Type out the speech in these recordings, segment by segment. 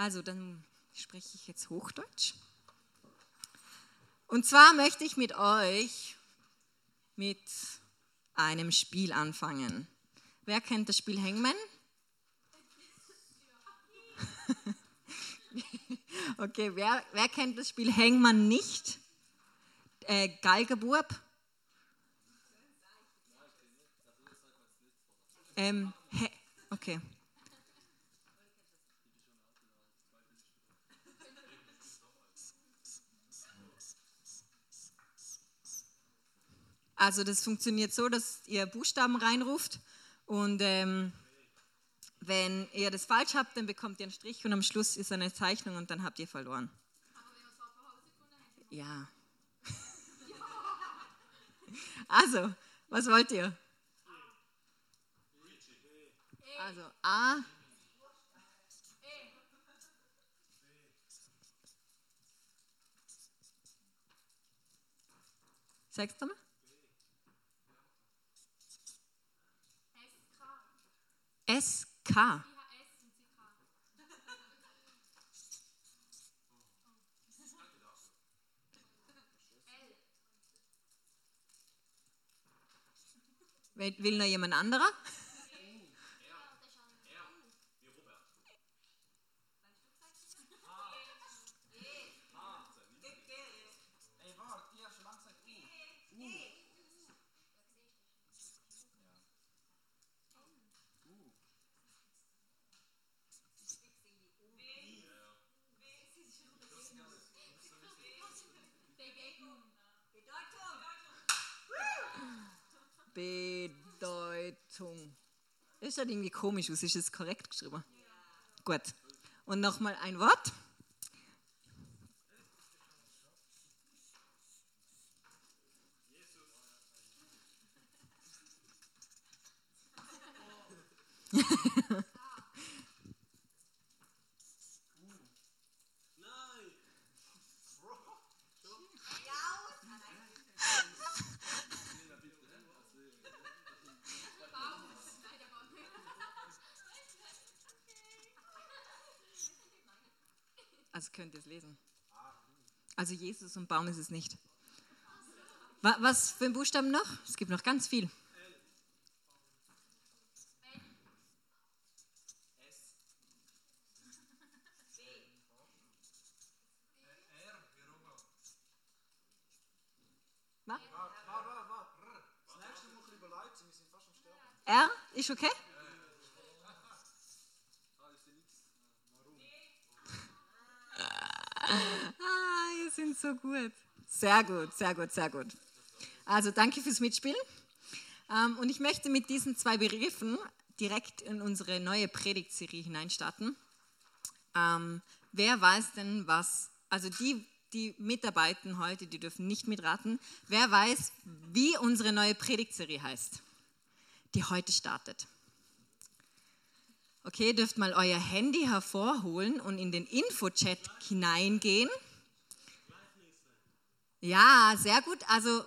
Also dann spreche ich jetzt Hochdeutsch. Und zwar möchte ich mit euch mit einem Spiel anfangen. Wer kennt das Spiel Hangman? okay, wer, wer kennt das Spiel Hangman nicht? Äh, Galgerbub? Ähm, okay. Also das funktioniert so, dass ihr Buchstaben reinruft und ähm, wenn ihr das falsch habt, dann bekommt ihr einen Strich und am Schluss ist eine Zeichnung und dann habt ihr verloren. Ja. Also, was wollt ihr? Also A. Sagst du mal? SK. Will noch jemand anderer? Bedeutung. Das schaut irgendwie komisch aus. Ist das korrekt geschrieben? Ja. Gut. Und nochmal ein Wort. Also könnt ihr es lesen. Also Jesus und Baum ist es nicht. Was für ein Buchstaben noch? Es gibt noch ganz viel. R ist okay? Ah, ihr sind so gut. Sehr gut, sehr gut, sehr gut. Also danke fürs Mitspielen. Ähm, und ich möchte mit diesen zwei Begriffen direkt in unsere neue Predigtserie hineinstarten. Ähm, wer weiß denn was, also die, die mitarbeiten heute, die dürfen nicht mitraten. Wer weiß, wie unsere neue Predigtserie heißt, die heute startet? Okay, dürft mal euer Handy hervorholen und in den Infochat hineingehen. Ja, sehr gut. Also,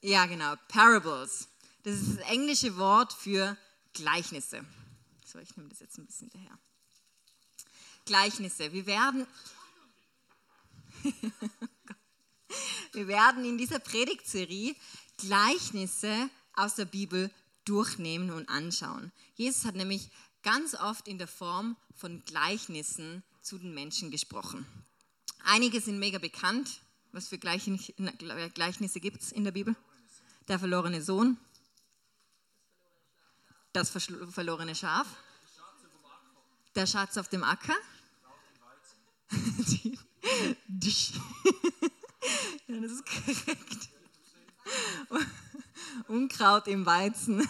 ja, genau, Parables. Das ist das englische Wort für Gleichnisse. So, ich nehme das jetzt ein bisschen daher. Gleichnisse. Wir werden, wir werden in dieser Predigtserie Gleichnisse aus der Bibel durchnehmen und anschauen. Jesus hat nämlich ganz oft in der Form von Gleichnissen zu den Menschen gesprochen. Einige sind mega bekannt. Was für Gleichnisse gibt es in der Bibel? Der verlorene Sohn, das verlorene Schaf, der Schatz auf dem Acker, ja, das ist korrekt. Unkraut im Weizen.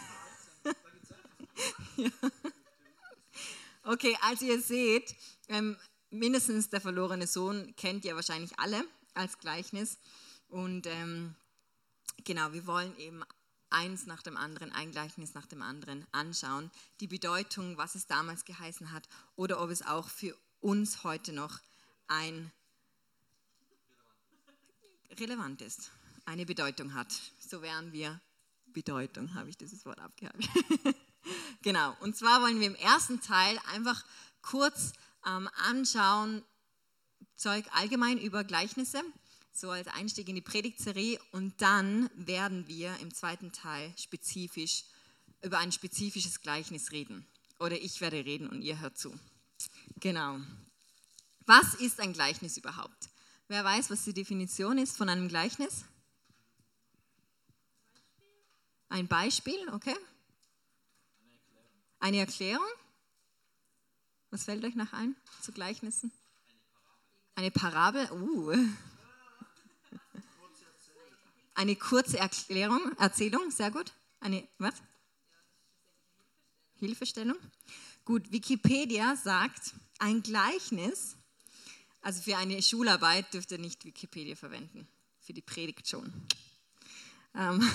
Okay, also ihr seht, ähm, mindestens der verlorene Sohn kennt ihr wahrscheinlich alle als Gleichnis. Und ähm, genau, wir wollen eben eins nach dem anderen, ein Gleichnis nach dem anderen anschauen. Die Bedeutung, was es damals geheißen hat oder ob es auch für uns heute noch ein relevant ist, eine Bedeutung hat. So wären wir Bedeutung, habe ich dieses Wort abgehabt. genau, und zwar wollen wir im ersten Teil einfach kurz ähm, anschauen, Zeug allgemein über Gleichnisse, so als Einstieg in die Predigtserie. Und dann werden wir im zweiten Teil spezifisch über ein spezifisches Gleichnis reden. Oder ich werde reden und ihr hört zu. Genau. Was ist ein Gleichnis überhaupt? Wer weiß, was die Definition ist von einem Gleichnis? Ein Beispiel, okay? Eine Erklärung? Was fällt euch nach ein zu Gleichnissen? Eine Parabel? Uh. Eine kurze Erklärung, Erzählung, sehr gut. Eine, was? Hilfestellung. Gut, Wikipedia sagt, ein Gleichnis, also für eine Schularbeit dürft ihr nicht Wikipedia verwenden, für die Predigt schon. Ähm,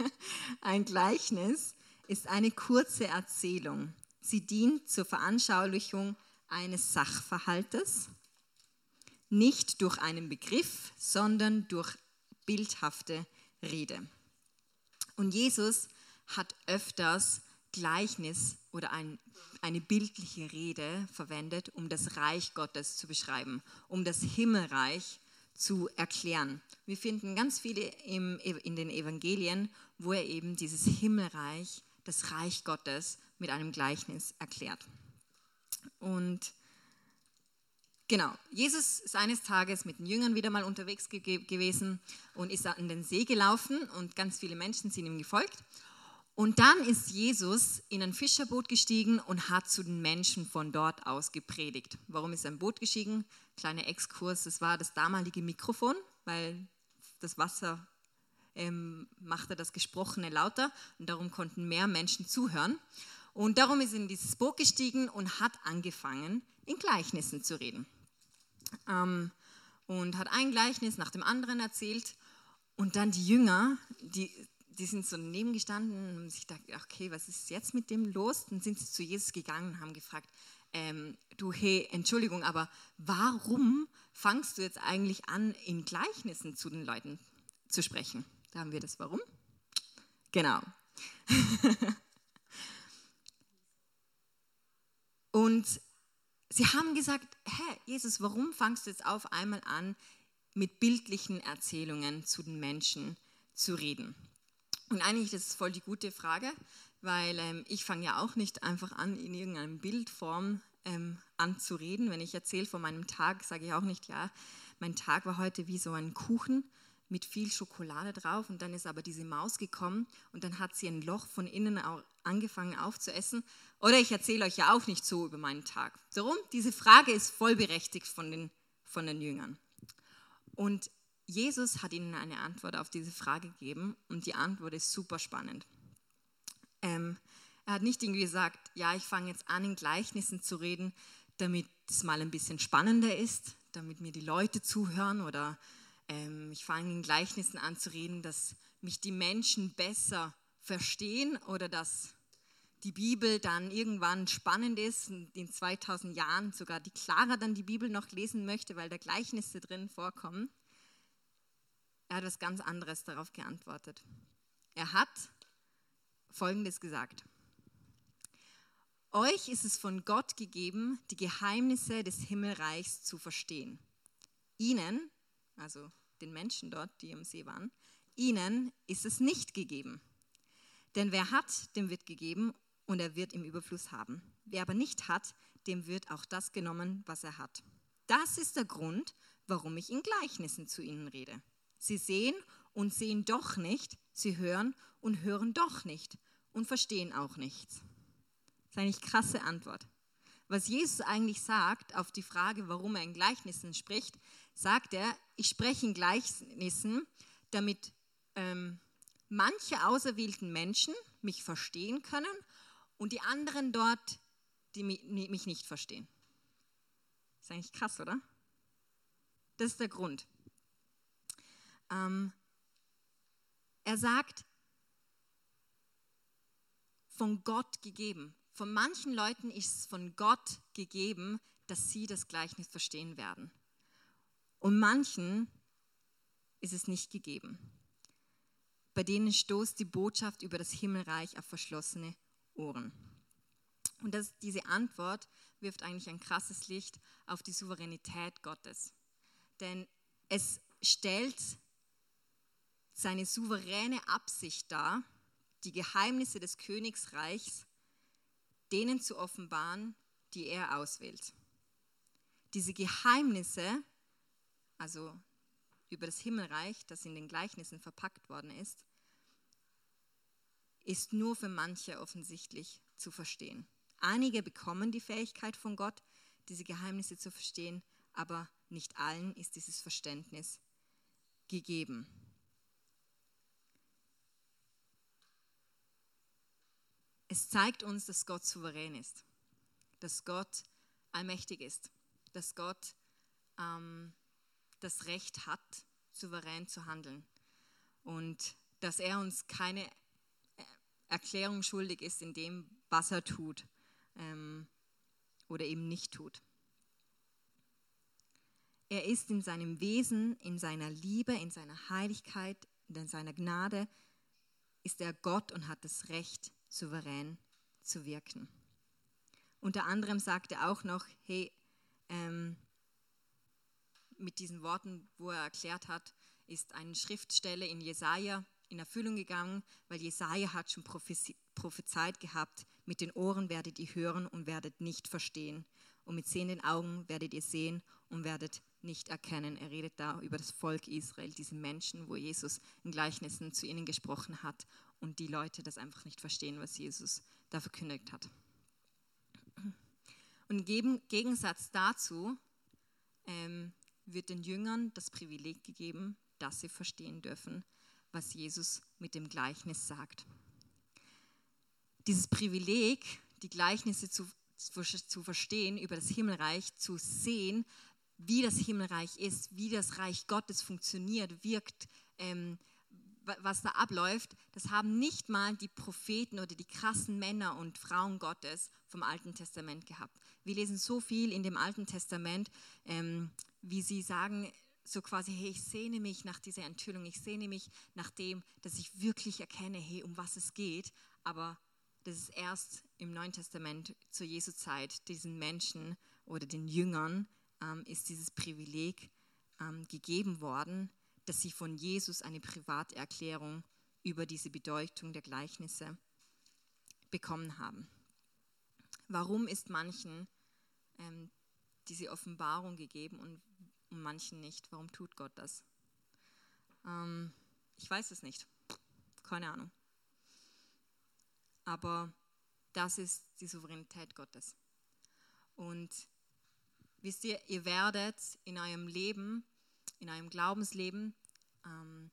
ein Gleichnis ist eine kurze Erzählung. Sie dient zur Veranschaulichung eines Sachverhaltes, nicht durch einen Begriff, sondern durch bildhafte Rede. Und Jesus hat öfters Gleichnis oder ein, eine bildliche Rede verwendet, um das Reich Gottes zu beschreiben, um das Himmelreich zu erklären. Wir finden ganz viele im, in den Evangelien, wo er eben dieses Himmelreich, das Reich Gottes mit einem Gleichnis erklärt. Und genau, Jesus ist eines Tages mit den Jüngern wieder mal unterwegs ge gewesen und ist an den See gelaufen und ganz viele Menschen sind ihm gefolgt. Und dann ist Jesus in ein Fischerboot gestiegen und hat zu den Menschen von dort aus gepredigt. Warum ist er im Boot gestiegen? Kleiner Exkurs, das war das damalige Mikrofon, weil das Wasser ähm, machte das Gesprochene lauter und darum konnten mehr Menschen zuhören. Und darum ist er in dieses Boot gestiegen und hat angefangen, in Gleichnissen zu reden. Ähm, und hat ein Gleichnis nach dem anderen erzählt. Und dann die Jünger, die die sind so nebengestanden und haben sich gedacht, okay, was ist jetzt mit dem los? Dann sind sie zu Jesus gegangen und haben gefragt, ähm, du, hey, Entschuldigung, aber warum fangst du jetzt eigentlich an, in Gleichnissen zu den Leuten zu sprechen? Da haben wir das Warum. Genau. und sie haben gesagt, hä, Jesus, warum fangst du jetzt auf einmal an, mit bildlichen Erzählungen zu den Menschen zu reden? Und eigentlich das ist voll die gute Frage, weil ähm, ich fange ja auch nicht einfach an, in irgendeiner Bildform ähm, anzureden. Wenn ich erzähle von meinem Tag, sage ich auch nicht, ja, mein Tag war heute wie so ein Kuchen mit viel Schokolade drauf und dann ist aber diese Maus gekommen und dann hat sie ein Loch von innen angefangen aufzuessen. Oder ich erzähle euch ja auch nicht so über meinen Tag. Darum, diese Frage ist voll berechtigt von den, von den Jüngern. Und Jesus hat ihnen eine Antwort auf diese Frage gegeben und die Antwort ist super spannend. Ähm, er hat nicht irgendwie gesagt, ja, ich fange jetzt an, in Gleichnissen zu reden, damit es mal ein bisschen spannender ist, damit mir die Leute zuhören oder ähm, ich fange in Gleichnissen an zu reden, dass mich die Menschen besser verstehen oder dass die Bibel dann irgendwann spannend ist in 2000 Jahren sogar die Clara dann die Bibel noch lesen möchte, weil da Gleichnisse drin vorkommen. Er hat was ganz anderes darauf geantwortet. Er hat Folgendes gesagt. Euch ist es von Gott gegeben, die Geheimnisse des Himmelreichs zu verstehen. Ihnen, also den Menschen dort, die am See waren, ihnen ist es nicht gegeben. Denn wer hat, dem wird gegeben und er wird im Überfluss haben. Wer aber nicht hat, dem wird auch das genommen, was er hat. Das ist der Grund, warum ich in Gleichnissen zu ihnen rede. Sie sehen und sehen doch nicht, sie hören und hören doch nicht und verstehen auch nichts. Das ist eine krasse Antwort. Was Jesus eigentlich sagt auf die Frage, warum er in Gleichnissen spricht, sagt er, ich spreche in Gleichnissen, damit ähm, manche auserwählten Menschen mich verstehen können und die anderen dort, die mich nicht verstehen. Ist eigentlich krass, oder? Das ist der Grund. Ähm, er sagt, von Gott gegeben. Von manchen Leuten ist es von Gott gegeben, dass sie das Gleichnis verstehen werden. Und manchen ist es nicht gegeben. Bei denen stoßt die Botschaft über das Himmelreich auf verschlossene Ohren. Und das, diese Antwort wirft eigentlich ein krasses Licht auf die Souveränität Gottes. Denn es stellt seine souveräne Absicht dar, die Geheimnisse des Königsreichs denen zu offenbaren, die er auswählt. Diese Geheimnisse, also über das Himmelreich, das in den Gleichnissen verpackt worden ist, ist nur für manche offensichtlich zu verstehen. Einige bekommen die Fähigkeit von Gott, diese Geheimnisse zu verstehen, aber nicht allen ist dieses Verständnis gegeben. Es zeigt uns, dass Gott souverän ist, dass Gott allmächtig ist, dass Gott ähm, das Recht hat, souverän zu handeln und dass er uns keine Erklärung schuldig ist in dem, was er tut ähm, oder eben nicht tut. Er ist in seinem Wesen, in seiner Liebe, in seiner Heiligkeit, in seiner Gnade, ist er Gott und hat das Recht, souverän zu wirken. Unter anderem sagt er auch noch, hey, ähm, mit diesen Worten, wo er erklärt hat, ist eine Schriftstelle in Jesaja in Erfüllung gegangen, weil Jesaja hat schon prophezeit gehabt, mit den Ohren werdet ihr hören und werdet nicht verstehen. Und mit sehenden Augen werdet ihr sehen und werdet nicht erkennen. Er redet da über das Volk Israel, diese Menschen, wo Jesus in Gleichnissen zu ihnen gesprochen hat und die Leute das einfach nicht verstehen, was Jesus da verkündigt hat. Und im Gegensatz dazu ähm, wird den Jüngern das Privileg gegeben, dass sie verstehen dürfen, was Jesus mit dem Gleichnis sagt. Dieses Privileg, die Gleichnisse zu, zu verstehen, über das Himmelreich, zu sehen, wie das Himmelreich ist, wie das Reich Gottes funktioniert, wirkt, ähm, was da abläuft, das haben nicht mal die Propheten oder die krassen Männer und Frauen Gottes vom Alten Testament gehabt. Wir lesen so viel in dem Alten Testament, ähm, wie sie sagen, so quasi, hey, ich sehne mich nach dieser Enthüllung, ich sehne mich nach dem, dass ich wirklich erkenne, hey, um was es geht. Aber das ist erst im Neuen Testament zur Jesu Zeit diesen Menschen oder den Jüngern ähm, ist dieses Privileg ähm, gegeben worden, dass sie von Jesus eine Privaterklärung über diese Bedeutung der Gleichnisse bekommen haben. Warum ist manchen ähm, diese Offenbarung gegeben und, und, manchen nicht? Warum tut Gott das? Ähm, ich weiß es nicht. Keine Ahnung. Aber das ist die Souveränität Gottes. Und wisst ihr, ihr werdet in eurem Leben in eurem Glaubensleben, ähm,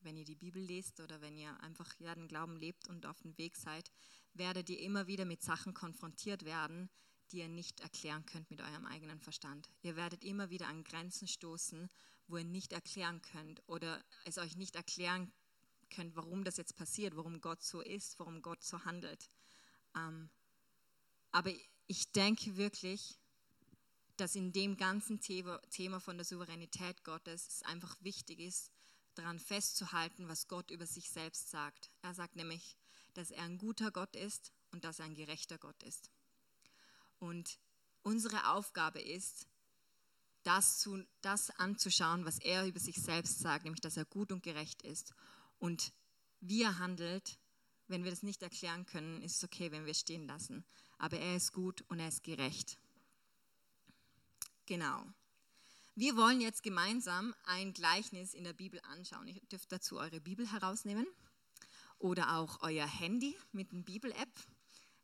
wenn ihr die Bibel lest oder wenn ihr einfach ja, den Glauben lebt und auf dem Weg seid, werdet ihr immer wieder mit Sachen konfrontiert werden, die ihr nicht erklären könnt mit eurem eigenen Verstand. Ihr werdet immer wieder an Grenzen stoßen, wo ihr nicht erklären könnt oder es euch nicht erklären könnt, warum das jetzt passiert, warum Gott so ist, warum Gott so handelt. Ähm, aber ich denke wirklich, dass in dem ganzen Thema von der Souveränität Gottes es einfach wichtig ist, daran festzuhalten, was Gott über sich selbst sagt. Er sagt nämlich, dass er ein guter Gott ist und dass er ein gerechter Gott ist. Und unsere Aufgabe ist, das, zu, das anzuschauen, was er über sich selbst sagt, nämlich dass er gut und gerecht ist. Und wie er handelt, wenn wir das nicht erklären können, ist es okay, wenn wir stehen lassen. Aber er ist gut und er ist gerecht. Genau. Wir wollen jetzt gemeinsam ein Gleichnis in der Bibel anschauen. Ihr dürft dazu eure Bibel herausnehmen oder auch euer Handy mit einer Bibel-App.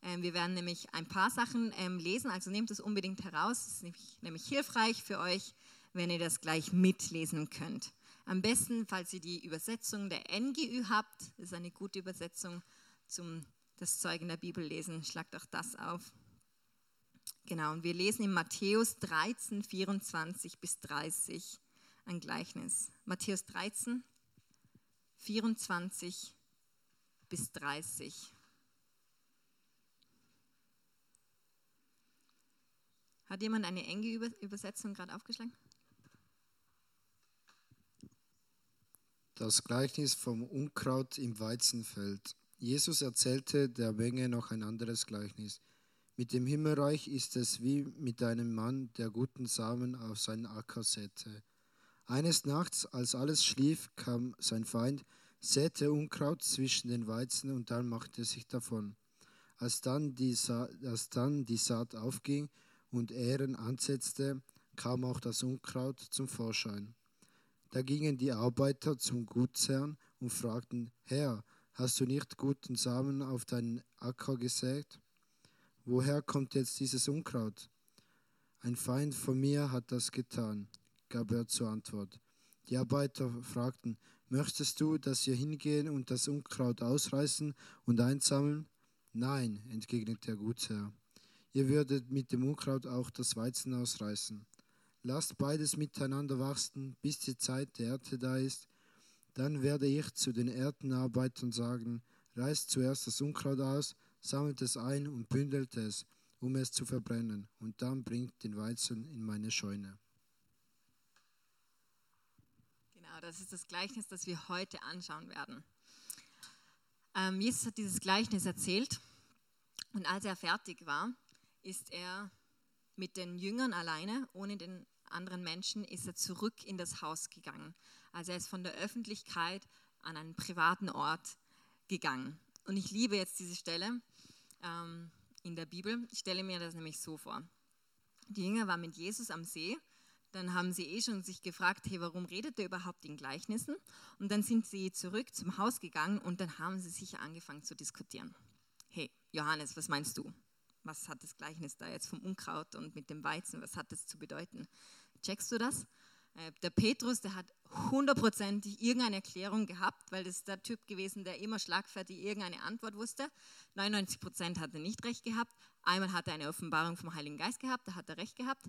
Ähm, wir werden nämlich ein paar Sachen ähm, lesen, also nehmt es unbedingt heraus. Es ist nämlich, hilfreich für euch, wenn ihr das gleich mitlesen könnt. Am besten, falls ihr die Übersetzung der NGÜ habt, das ist eine gute Übersetzung zum das Zeug in der Bibel lesen, schlagt auch das auf. Genau, und wir lesen in Matthäus 13, 24 bis 30 ein Gleichnis. Matthäus 13, 24 bis 30. Hat jemand eine enge Übersetzung gerade aufgeschlagen? Das Gleichnis vom Unkraut im Weizenfeld. Jesus erzählte der Menge noch ein anderes Gleichnis. Mit dem Himmelreich ist es wie mit einem Mann, der guten Samen auf seinen Acker säte. Eines Nachts, als alles schlief, kam sein Feind, säte Unkraut zwischen den Weizen und dann machte sich davon. Als dann die, Sa als dann die Saat aufging und Ähren ansetzte, kam auch das Unkraut zum Vorschein. Da gingen die Arbeiter zum Gutsherrn und fragten, Herr, hast du nicht guten Samen auf deinen Acker gesät? Woher kommt jetzt dieses Unkraut? Ein Feind von mir hat das getan, gab er zur Antwort. Die Arbeiter fragten, möchtest du, dass wir hingehen und das Unkraut ausreißen und einsammeln? Nein, entgegnete der Gutsherr. Ihr würdet mit dem Unkraut auch das Weizen ausreißen. Lasst beides miteinander wachsen, bis die Zeit der Ernte da ist. Dann werde ich zu den Erdenarbeitern sagen, reißt zuerst das Unkraut aus, sammelt es ein und bündelt es, um es zu verbrennen, und dann bringt den Weizen in meine Scheune. Genau, das ist das Gleichnis, das wir heute anschauen werden. Ähm, Jesus hat dieses Gleichnis erzählt und als er fertig war, ist er mit den Jüngern alleine, ohne den anderen Menschen, ist er zurück in das Haus gegangen. Also er ist von der Öffentlichkeit an einen privaten Ort gegangen. Und ich liebe jetzt diese Stelle ähm, in der Bibel. Ich stelle mir das nämlich so vor. Die Jünger waren mit Jesus am See. Dann haben sie eh schon sich gefragt, hey, warum redet er überhaupt in Gleichnissen? Und dann sind sie zurück zum Haus gegangen und dann haben sie sich angefangen zu diskutieren. Hey, Johannes, was meinst du? Was hat das Gleichnis da jetzt vom Unkraut und mit dem Weizen, was hat das zu bedeuten? Checkst du das? Äh, der Petrus, der hat hundertprozentig irgendeine Erklärung gehabt, weil das ist der Typ gewesen, der immer schlagfertig irgendeine Antwort wusste. 99 Prozent hat er nicht recht gehabt. Einmal hat er eine Offenbarung vom Heiligen Geist gehabt, da hat er recht gehabt.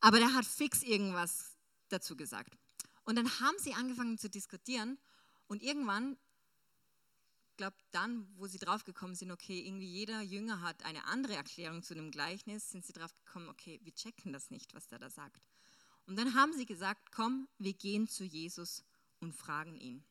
Aber der hat fix irgendwas dazu gesagt. Und dann haben sie angefangen zu diskutieren und irgendwann glaube, dann, wo sie draufgekommen sind, okay, irgendwie jeder Jünger hat eine andere Erklärung zu dem Gleichnis, sind sie drauf gekommen, okay, wir checken das nicht, was der da sagt. Und dann haben sie gesagt, komm, wir gehen zu Jesus und fragen ihn.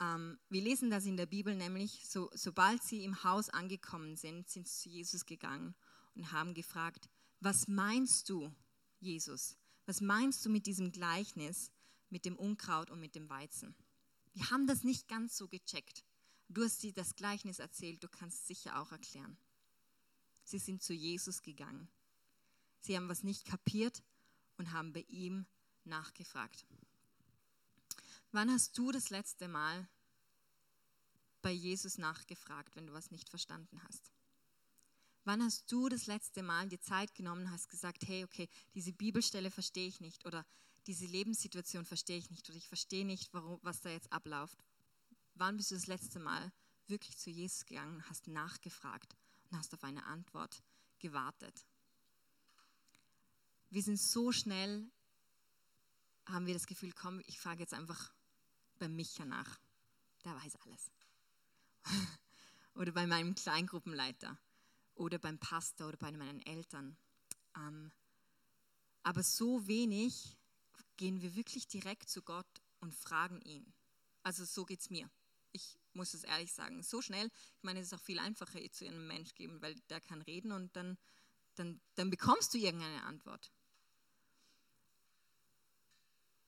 Ähm, wir lesen das in der Bibel nämlich, so, sobald sie im Haus angekommen sind, sind sie zu Jesus gegangen und haben gefragt, was meinst du, Jesus? Was meinst du mit diesem Gleichnis, mit dem Unkraut und mit dem Weizen? Die haben das nicht ganz so gecheckt. Du hast sie das Gleichnis erzählt, du kannst es sicher auch erklären. Sie sind zu Jesus gegangen. Sie haben was nicht kapiert und haben bei ihm nachgefragt. Wann hast du das letzte Mal bei Jesus nachgefragt, wenn du was nicht verstanden hast? Wann hast du das letzte Mal die Zeit genommen und hast gesagt, hey, okay, diese Bibelstelle verstehe ich nicht oder diese Lebenssituation verstehe ich nicht oder ich verstehe nicht, warum, was da jetzt abläuft. Wann bist du das letzte Mal wirklich zu Jesus gegangen, hast nachgefragt und hast auf eine Antwort gewartet? Wir sind so schnell, haben wir das Gefühl, komm, ich frage jetzt einfach bei Micha nach. Der weiß alles. oder bei meinem Kleingruppenleiter oder beim Pastor oder bei meinen Eltern. Ähm, aber so wenig gehen wir wirklich direkt zu Gott und fragen ihn. Also so geht es mir. Ich muss es ehrlich sagen. So schnell, ich meine, es ist auch viel einfacher, zu einem Mensch geben, weil der kann reden und dann, dann, dann bekommst du irgendeine Antwort.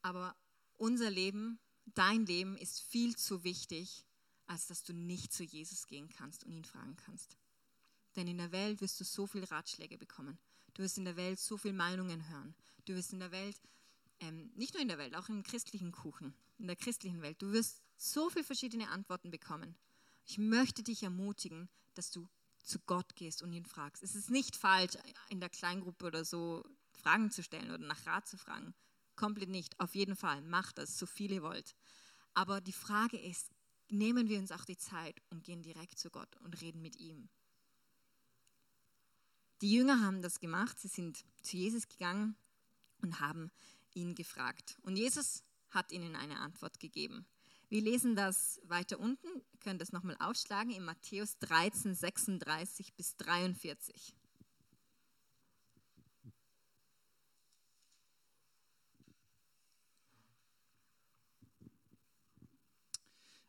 Aber unser Leben, dein Leben ist viel zu wichtig, als dass du nicht zu Jesus gehen kannst und ihn fragen kannst. Denn in der Welt wirst du so viele Ratschläge bekommen. Du wirst in der Welt so viele Meinungen hören. Du wirst in der Welt ähm, nicht nur in der Welt, auch im christlichen Kuchen, in der christlichen Welt. Du wirst so viele verschiedene Antworten bekommen. Ich möchte dich ermutigen, dass du zu Gott gehst und ihn fragst. Es ist nicht falsch, in der Kleingruppe oder so Fragen zu stellen oder nach Rat zu fragen. Komplett nicht. Auf jeden Fall. Macht das, so viel ihr wollt. Aber die Frage ist, nehmen wir uns auch die Zeit und gehen direkt zu Gott und reden mit ihm. Die Jünger haben das gemacht. Sie sind zu Jesus gegangen und haben ihn gefragt. Und Jesus hat ihnen eine Antwort gegeben. Wir lesen das weiter unten, können das nochmal aufschlagen in Matthäus 13, 36 bis 43.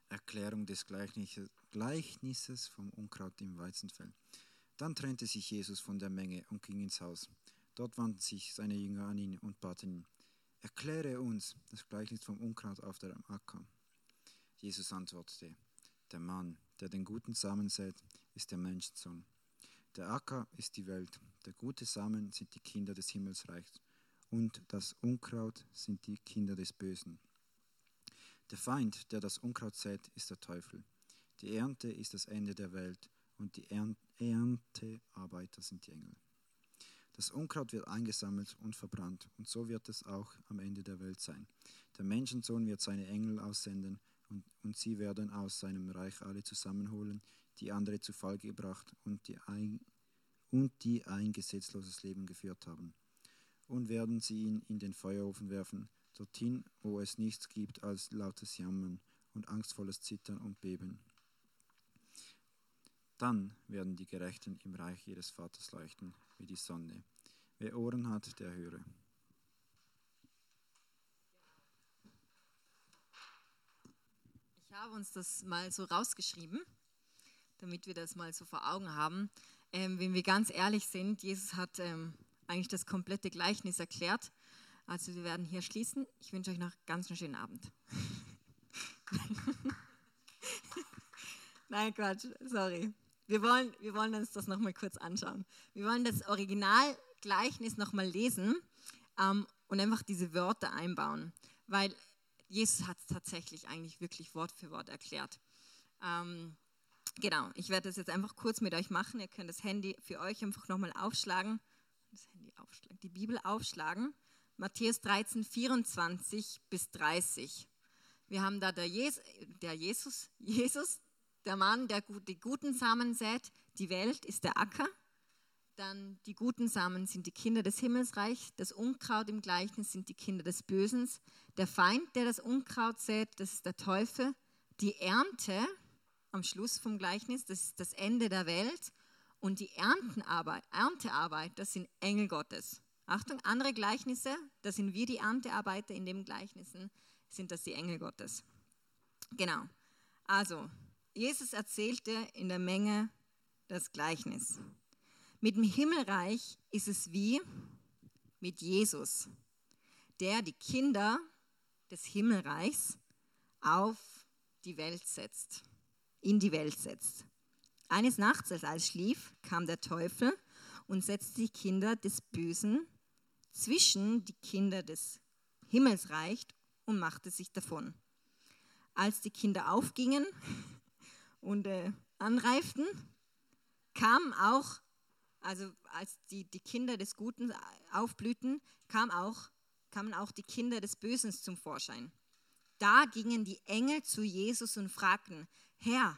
Erklärung des Gleichnisses vom Unkraut im Weizenfeld. Dann trennte sich Jesus von der Menge und ging ins Haus. Dort wandten sich seine Jünger an ihn und baten ihn, erkläre uns das Gleichnis vom Unkraut auf dem Acker. Jesus antwortete, der Mann, der den guten Samen sät, ist der Menschensohn. Der Acker ist die Welt, der gute Samen sind die Kinder des Himmelsreichs und das Unkraut sind die Kinder des Bösen. Der Feind, der das Unkraut sät, ist der Teufel. Die Ernte ist das Ende der Welt und die Erntearbeiter sind die Engel. Das Unkraut wird eingesammelt und verbrannt und so wird es auch am Ende der Welt sein. Der Menschensohn wird seine Engel aussenden und, und sie werden aus seinem Reich alle zusammenholen, die andere zu Fall gebracht und die ein, und die ein gesetzloses Leben geführt haben. Und werden sie ihn in den Feuerofen werfen, dorthin, wo es nichts gibt als lautes Jammern und angstvolles Zittern und Beben. Dann werden die Gerechten im Reich ihres Vaters leuchten wie die Sonne. Wer Ohren hat, der höre. Ich habe uns das mal so rausgeschrieben, damit wir das mal so vor Augen haben. Ähm, wenn wir ganz ehrlich sind, Jesus hat ähm, eigentlich das komplette Gleichnis erklärt. Also wir werden hier schließen. Ich wünsche euch noch ganz einen schönen Abend. Nein, Quatsch, sorry. Wir wollen, wir wollen uns das nochmal kurz anschauen. Wir wollen das Originalgleichnis nochmal lesen ähm, und einfach diese Wörter einbauen, weil Jesus hat es tatsächlich eigentlich wirklich Wort für Wort erklärt. Ähm, genau, ich werde das jetzt einfach kurz mit euch machen. Ihr könnt das Handy für euch einfach nochmal aufschlagen. Das Handy aufschlagen, die Bibel aufschlagen. Matthäus 13, 24 bis 30. Wir haben da der, Jes der Jesus, Jesus, der Mann, der die guten Samen sät. Die Welt ist der Acker. Dann die guten Samen sind die Kinder des Himmelsreichs. Das Unkraut im Gleichnis sind die Kinder des Bösen. Der Feind, der das Unkraut sät, das ist der Teufel. Die Ernte am Schluss vom Gleichnis, das ist das Ende der Welt. Und die Erntenarbeit, Erntearbeit, das sind Engel Gottes. Achtung, andere Gleichnisse, das sind wir die Erntearbeiter in den Gleichnissen, sind das die Engel Gottes. Genau. Also, Jesus erzählte in der Menge das Gleichnis. Mit dem Himmelreich ist es wie mit Jesus, der die Kinder des Himmelreichs auf die Welt setzt, in die Welt setzt. Eines Nachts, als alles schlief, kam der Teufel und setzte die Kinder des Bösen zwischen die Kinder des Himmelsreich und machte sich davon. Als die Kinder aufgingen und äh, anreiften, kamen auch, also als die, die Kinder des Guten aufblühten, kam auch, kamen auch die Kinder des Bösen zum Vorschein. Da gingen die Engel zu Jesus und fragten, Herr,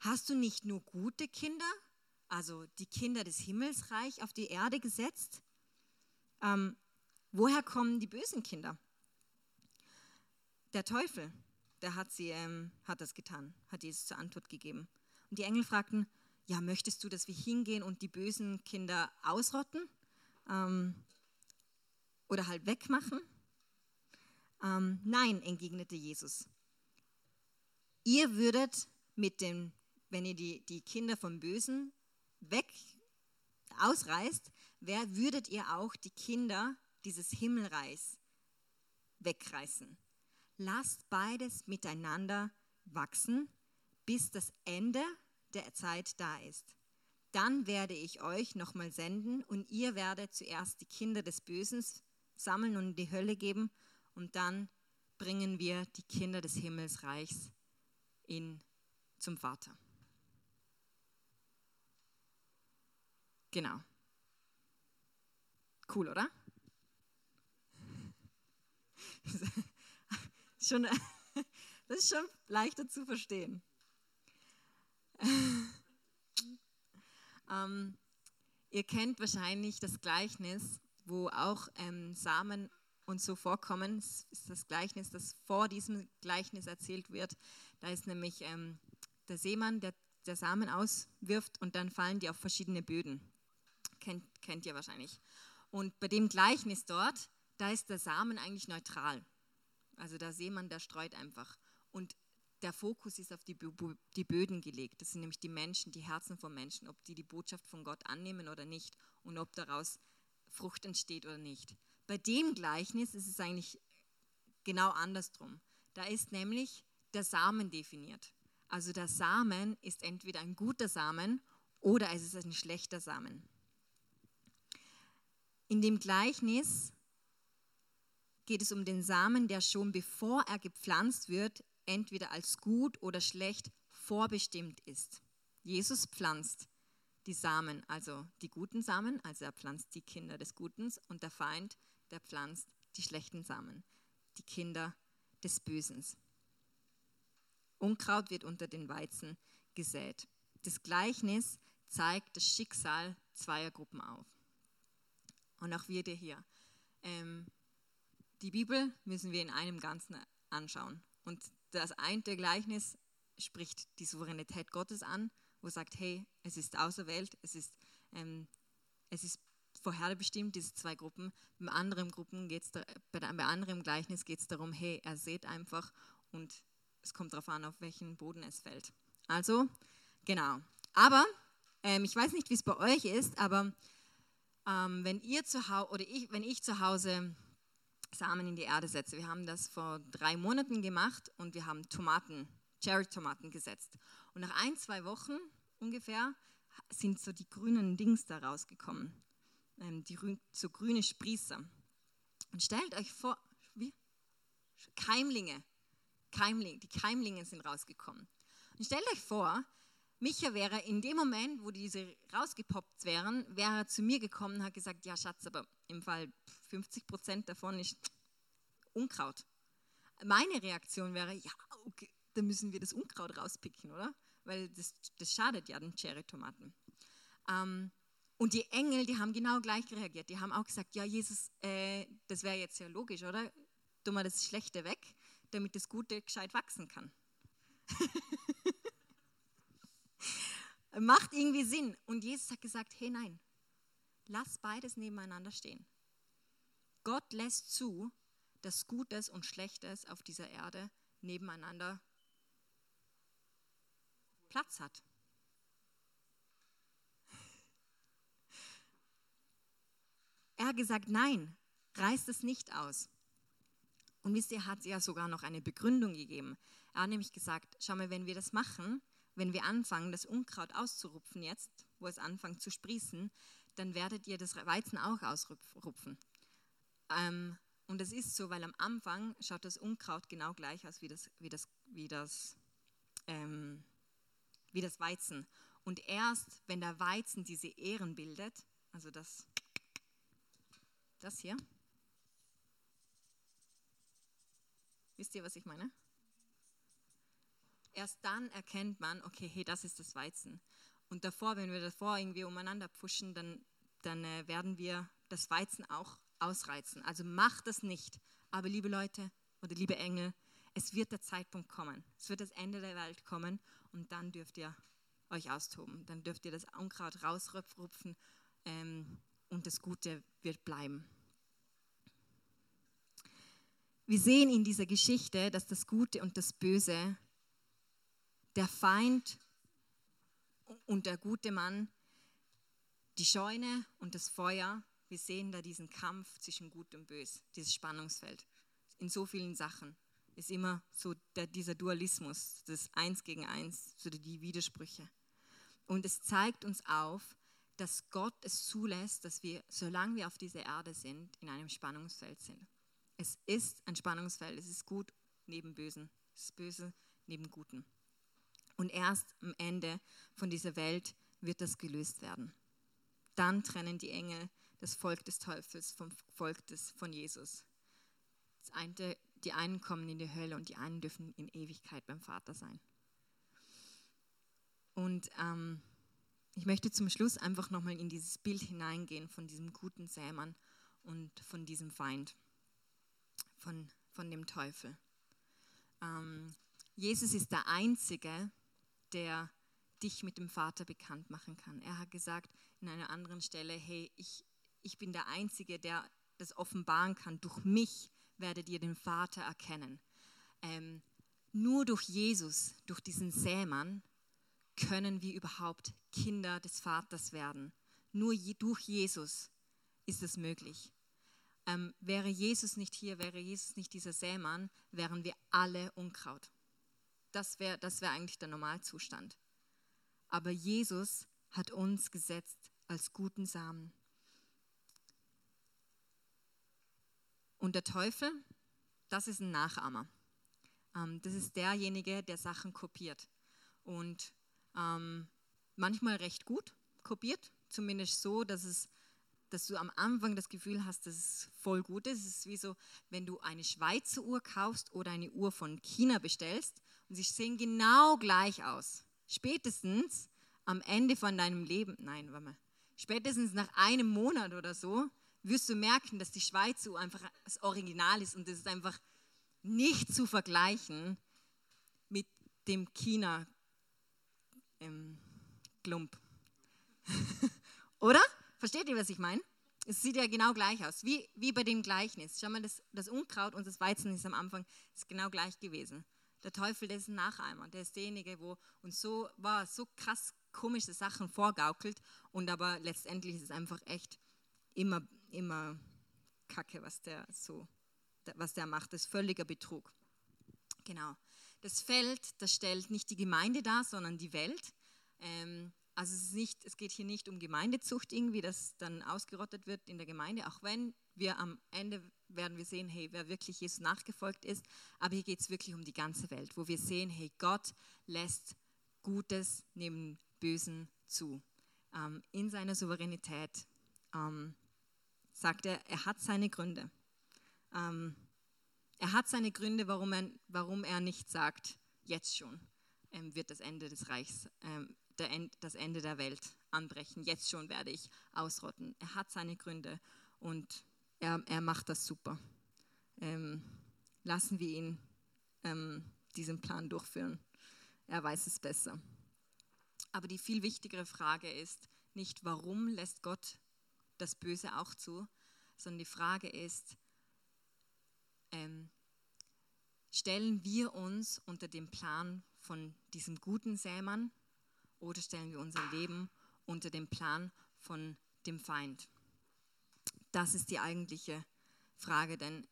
hast du nicht nur gute Kinder, also die Kinder des Himmelsreich, auf die Erde gesetzt? Ähm, woher kommen die bösen Kinder? Der Teufel, der hat, sie, ähm, hat das getan, hat Jesus zur Antwort gegeben. Und die Engel fragten, ja, möchtest du, dass wir hingehen und die bösen Kinder ausrotten ähm, oder halt wegmachen? Ähm, nein, entgegnete Jesus. Ihr würdet mit dem, wenn ihr die, die Kinder vom Bösen weg ausreißt, wer würdet ihr auch die Kinder dieses Himmelreichs wegreißen? Lasst beides miteinander wachsen, bis das Ende der Zeit da ist. Dann werde ich euch nochmal senden und ihr werdet zuerst die Kinder des Bösen sammeln und in die Hölle geben und dann bringen wir die Kinder des Himmelsreichs in, zum Vater. Genau. Cool, oder? schon, das ist schon leichter zu verstehen. ähm, ihr kennt wahrscheinlich das Gleichnis, wo auch ähm, Samen und so vorkommen. Das ist das Gleichnis, das vor diesem Gleichnis erzählt wird. Da ist nämlich ähm, der Seemann, der, der Samen auswirft und dann fallen die auf verschiedene Böden. Kennt, kennt ihr wahrscheinlich. Und bei dem Gleichnis dort, da ist der Samen eigentlich neutral. Also der Seemann, der streut einfach. Und der Fokus ist auf die, die Böden gelegt. Das sind nämlich die Menschen, die Herzen von Menschen, ob die die Botschaft von Gott annehmen oder nicht und ob daraus Frucht entsteht oder nicht. Bei dem Gleichnis ist es eigentlich genau andersrum. Da ist nämlich der Samen definiert. Also der Samen ist entweder ein guter Samen oder es ist ein schlechter Samen. In dem Gleichnis geht es um den Samen, der schon bevor er gepflanzt wird, entweder als gut oder schlecht vorbestimmt ist. Jesus pflanzt die Samen, also die guten Samen, also er pflanzt die Kinder des Guten und der Feind, der pflanzt die schlechten Samen, die Kinder des Bösen. Unkraut wird unter den Weizen gesät. Das Gleichnis zeigt das Schicksal zweier Gruppen auf. Und auch wir hier. Ähm, die Bibel müssen wir in einem Ganzen anschauen. Und das eine Gleichnis spricht die Souveränität Gottes an, wo sagt, hey, es ist auserwählt, es ist, ähm, es ist vorherbestimmt, diese zwei Gruppen. Bei anderen Gruppen geht's da, bei, bei anderen Gleichnis geht es darum, hey, er seht einfach und es kommt darauf an, auf welchen Boden es fällt. Also, genau. Aber, ähm, ich weiß nicht, wie es bei euch ist, aber ähm, wenn ihr zu Hause oder ich, wenn ich zu Hause Samen in die Erde setze. Wir haben das vor drei Monaten gemacht und wir haben Tomaten, Cherry-Tomaten gesetzt. Und nach ein, zwei Wochen ungefähr sind so die grünen Dings da rausgekommen, ähm, die so grüne Sprießer. Und stellt euch vor, wie? Keimlinge, Keimling, die Keimlinge sind rausgekommen. Und stellt euch vor, Micha wäre in dem Moment, wo diese rausgepoppt wären, wäre zu mir gekommen und hat gesagt, ja Schatz, aber im Fall 50 Prozent davon ist Unkraut. Meine Reaktion wäre, ja, okay, dann müssen wir das Unkraut rauspicken, oder? Weil das, das schadet ja den Cherry-Tomaten. Ähm, und die Engel, die haben genau gleich reagiert. Die haben auch gesagt, ja, Jesus, äh, das wäre jetzt ja logisch, oder? Tu mal das Schlechte weg, damit das Gute gescheit wachsen kann. Macht irgendwie Sinn. Und Jesus hat gesagt, hey nein, lass beides nebeneinander stehen. Gott lässt zu, dass Gutes und Schlechtes auf dieser Erde nebeneinander Platz hat. Er hat gesagt, nein, reißt es nicht aus. Und wisst ihr, hat ja sogar noch eine Begründung gegeben. Er hat nämlich gesagt, schau mal, wenn wir das machen, wenn wir anfangen, das Unkraut auszurupfen jetzt, wo es anfängt zu sprießen, dann werdet ihr das Weizen auch ausrupfen. Ähm, und es ist so, weil am Anfang schaut das Unkraut genau gleich aus wie das, wie das, wie das, ähm, wie das Weizen. Und erst wenn der Weizen diese Ähren bildet, also das, das hier, wisst ihr, was ich meine? Erst dann erkennt man, okay, hey, das ist das Weizen. Und davor, wenn wir davor irgendwie umeinander pfuschen, dann, dann äh, werden wir das Weizen auch ausreizen. Also macht das nicht. Aber liebe Leute oder liebe Engel, es wird der Zeitpunkt kommen. Es wird das Ende der Welt kommen und dann dürft ihr euch austoben. Dann dürft ihr das Unkraut rausrupfen ähm, und das Gute wird bleiben. Wir sehen in dieser Geschichte, dass das Gute und das Böse, der Feind und der gute Mann, die Scheune und das Feuer wir sehen da diesen Kampf zwischen Gut und Bös, dieses Spannungsfeld. In so vielen Sachen ist immer so der, dieser Dualismus, das Eins gegen Eins, so die Widersprüche. Und es zeigt uns auf, dass Gott es zulässt, dass wir, solange wir auf dieser Erde sind, in einem Spannungsfeld sind. Es ist ein Spannungsfeld, es ist gut neben Bösen, es ist Böse neben Guten. Und erst am Ende von dieser Welt wird das gelöst werden. Dann trennen die Engel das Volk des Teufels vom Volk des, von Jesus. Eine, die einen kommen in die Hölle und die einen dürfen in Ewigkeit beim Vater sein. Und ähm, ich möchte zum Schluss einfach nochmal in dieses Bild hineingehen von diesem guten Sämann und von diesem Feind, von, von dem Teufel. Ähm, Jesus ist der Einzige, der dich mit dem Vater bekannt machen kann. Er hat gesagt in einer anderen Stelle, hey, ich, ich bin der Einzige, der das offenbaren kann. Durch mich werdet ihr den Vater erkennen. Ähm, nur durch Jesus, durch diesen Sämann, können wir überhaupt Kinder des Vaters werden. Nur je, durch Jesus ist es möglich. Ähm, wäre Jesus nicht hier, wäre Jesus nicht dieser Sämann, wären wir alle Unkraut. Das wäre das wär eigentlich der Normalzustand. Aber Jesus hat uns gesetzt als guten Samen. Und der Teufel, das ist ein Nachahmer. Ähm, das ist derjenige, der Sachen kopiert. Und ähm, manchmal recht gut kopiert, zumindest so, dass, es, dass du am Anfang das Gefühl hast, dass es voll gut ist. Es ist wie so, wenn du eine Schweizer Uhr kaufst oder eine Uhr von China bestellst und sie sehen genau gleich aus. Spätestens am Ende von deinem Leben, nein, warte mal, spätestens nach einem Monat oder so, wirst du merken, dass die Schweizer Uhr einfach das Original ist und das ist einfach nicht zu vergleichen mit dem China ähm. Oder? Versteht ihr, was ich meine? Es sieht ja genau gleich aus, wie, wie bei dem Gleichnis. Schau mal, das, das Unkraut und das Weizen ist am Anfang ist genau gleich gewesen. Der Teufel, der ist ein Nacheimer, der ist derjenige, wo uns so war, so krass komische Sachen vorgaukelt und aber letztendlich ist es einfach echt immer, immer Kacke, was der so, was der macht. Das ist völliger Betrug. Genau. Das Feld, das stellt nicht die Gemeinde dar, sondern die Welt. Ähm, also es, nicht, es, geht hier nicht um Gemeindezucht irgendwie, dass dann ausgerottet wird in der Gemeinde, auch wenn wir am Ende werden wir sehen, hey, wer wirklich Jesus nachgefolgt ist. Aber hier geht es wirklich um die ganze Welt, wo wir sehen, hey, Gott lässt Gutes neben Bösen zu. Ähm, in seiner Souveränität ähm, sagt er, er hat seine Gründe. Ähm, er hat seine Gründe, warum er, warum er nicht sagt, jetzt schon ähm, wird das Ende des Reichs, ähm, End, das Ende der Welt anbrechen. Jetzt schon werde ich ausrotten. Er hat seine Gründe und er, er macht das super. Ähm, lassen wir ihn ähm, diesen Plan durchführen. Er weiß es besser. Aber die viel wichtigere Frage ist nicht, warum lässt Gott das Böse auch zu, sondern die Frage ist, ähm, stellen wir uns unter den Plan von diesem guten Sämann oder stellen wir unser Leben unter den Plan von dem Feind? Das ist die eigentliche Frage, denn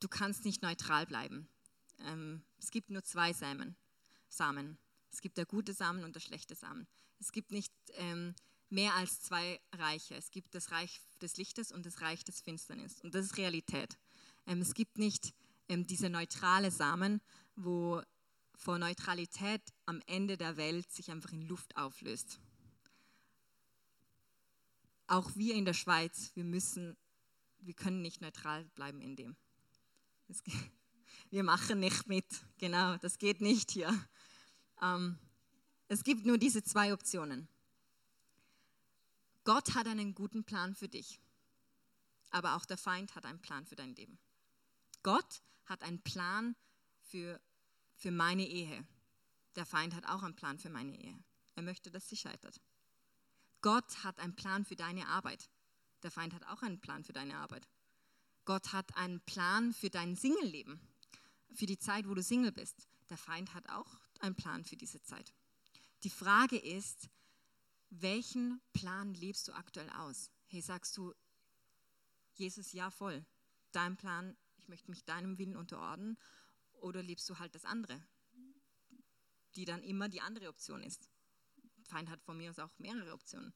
du kannst nicht neutral bleiben. Ähm, es gibt nur zwei Samen. Samen. Es gibt der gute Samen und der schlechte Samen. Es gibt nicht ähm, mehr als zwei Reiche. Es gibt das Reich des Lichtes und das Reich des Finsternis. Und das ist Realität. Ähm, es gibt nicht ähm, diese neutrale Samen, wo vor Neutralität am Ende der Welt sich einfach in Luft auflöst. Auch wir in der Schweiz, wir müssen, wir können nicht neutral bleiben in dem. wir machen nicht mit, genau, das geht nicht hier. Ähm, es gibt nur diese zwei Optionen. Gott hat einen guten Plan für dich, aber auch der Feind hat einen Plan für dein Leben. Gott hat einen Plan für, für meine Ehe. Der Feind hat auch einen Plan für meine Ehe. Er möchte, dass sie scheitert. Gott hat einen Plan für deine Arbeit. Der Feind hat auch einen Plan für deine Arbeit. Gott hat einen Plan für dein Single-Leben, für die Zeit, wo du Single bist. Der Feind hat auch einen Plan für diese Zeit. Die Frage ist, welchen Plan lebst du aktuell aus? Hey, sagst du, Jesus, ja voll. Dein Plan, ich möchte mich deinem Willen unterordnen. Oder lebst du halt das andere, die dann immer die andere Option ist? Feind hat von mir aus auch mehrere Optionen.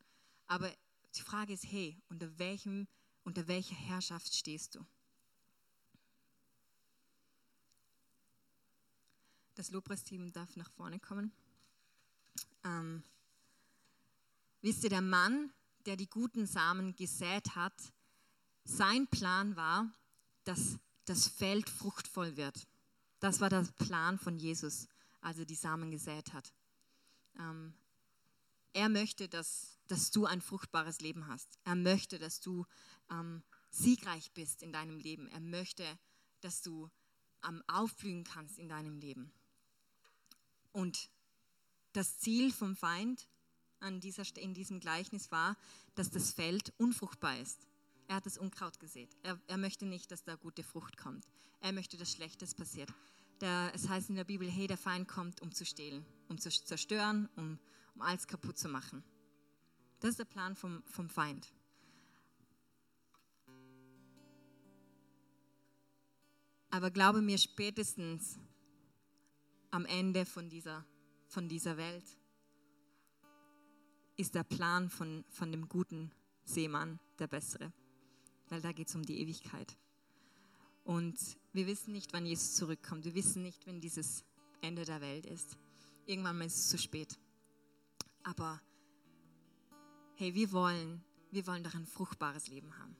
Aber die Frage ist, hey, unter, welchem, unter welcher Herrschaft stehst du? Das Lobpreisteam darf nach vorne kommen. Ähm, wisst ihr, der Mann, der die guten Samen gesät hat, sein Plan war, dass das Feld fruchtvoll wird. Das war der Plan von Jesus, als er die Samen gesät hat. Ähm, er möchte, dass, dass du ein fruchtbares Leben hast. Er möchte, dass du ähm, siegreich bist in deinem Leben. Er möchte, dass du ähm, aufblühen kannst in deinem Leben. Und das Ziel vom Feind an dieser, in diesem Gleichnis war, dass das Feld unfruchtbar ist. Er hat das Unkraut gesät. Er, er möchte nicht, dass da gute Frucht kommt. Er möchte, dass Schlechtes passiert. Der, es heißt in der Bibel, hey, der Feind kommt, um zu stehlen, um zu zerstören, um, um alles kaputt zu machen. Das ist der Plan vom, vom Feind. Aber glaube mir, spätestens am Ende von dieser, von dieser Welt ist der Plan von, von dem guten Seemann der bessere, weil da geht es um die Ewigkeit. Und wir wissen nicht, wann Jesus zurückkommt. Wir wissen nicht, wenn dieses Ende der Welt ist. Irgendwann ist es zu spät. Aber hey, wir wollen, wir wollen doch ein fruchtbares Leben haben.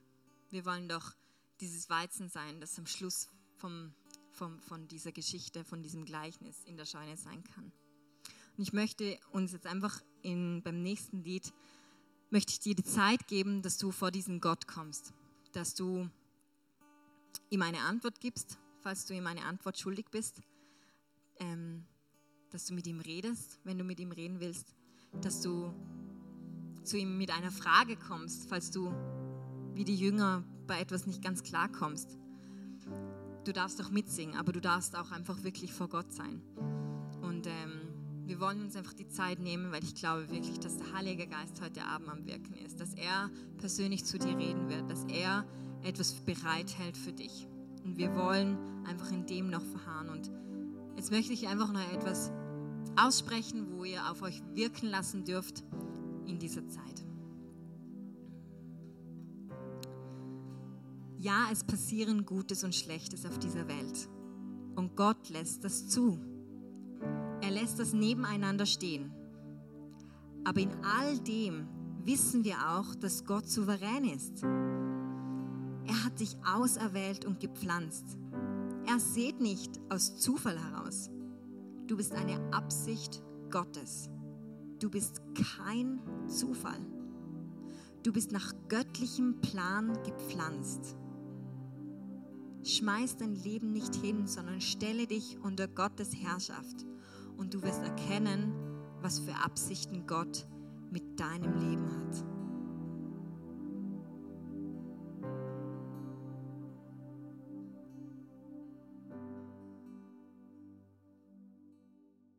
Wir wollen doch dieses Weizen sein, das am Schluss vom, vom, von dieser Geschichte, von diesem Gleichnis in der Scheune sein kann. Und ich möchte uns jetzt einfach in, beim nächsten Lied, möchte ich dir die Zeit geben, dass du vor diesen Gott kommst, dass du ihm eine Antwort gibst, falls du ihm eine Antwort schuldig bist, ähm, dass du mit ihm redest, wenn du mit ihm reden willst, dass du zu ihm mit einer Frage kommst, falls du wie die Jünger bei etwas nicht ganz klar kommst. Du darfst auch mitsingen, aber du darfst auch einfach wirklich vor Gott sein. Und ähm, wir wollen uns einfach die Zeit nehmen, weil ich glaube wirklich, dass der Heilige Geist heute Abend am Wirken ist, dass er persönlich zu dir reden wird, dass er etwas bereithält für dich. Und wir wollen einfach in dem noch verharren. Und jetzt möchte ich einfach noch etwas aussprechen, wo ihr auf euch wirken lassen dürft in dieser Zeit. Ja, es passieren Gutes und Schlechtes auf dieser Welt. Und Gott lässt das zu. Lässt das nebeneinander stehen. Aber in all dem wissen wir auch, dass Gott souverän ist. Er hat dich auserwählt und gepflanzt. Er sieht nicht aus Zufall heraus. Du bist eine Absicht Gottes. Du bist kein Zufall. Du bist nach göttlichem Plan gepflanzt. Schmeiß dein Leben nicht hin, sondern stelle dich unter Gottes Herrschaft und du wirst erkennen, was für Absichten Gott mit deinem Leben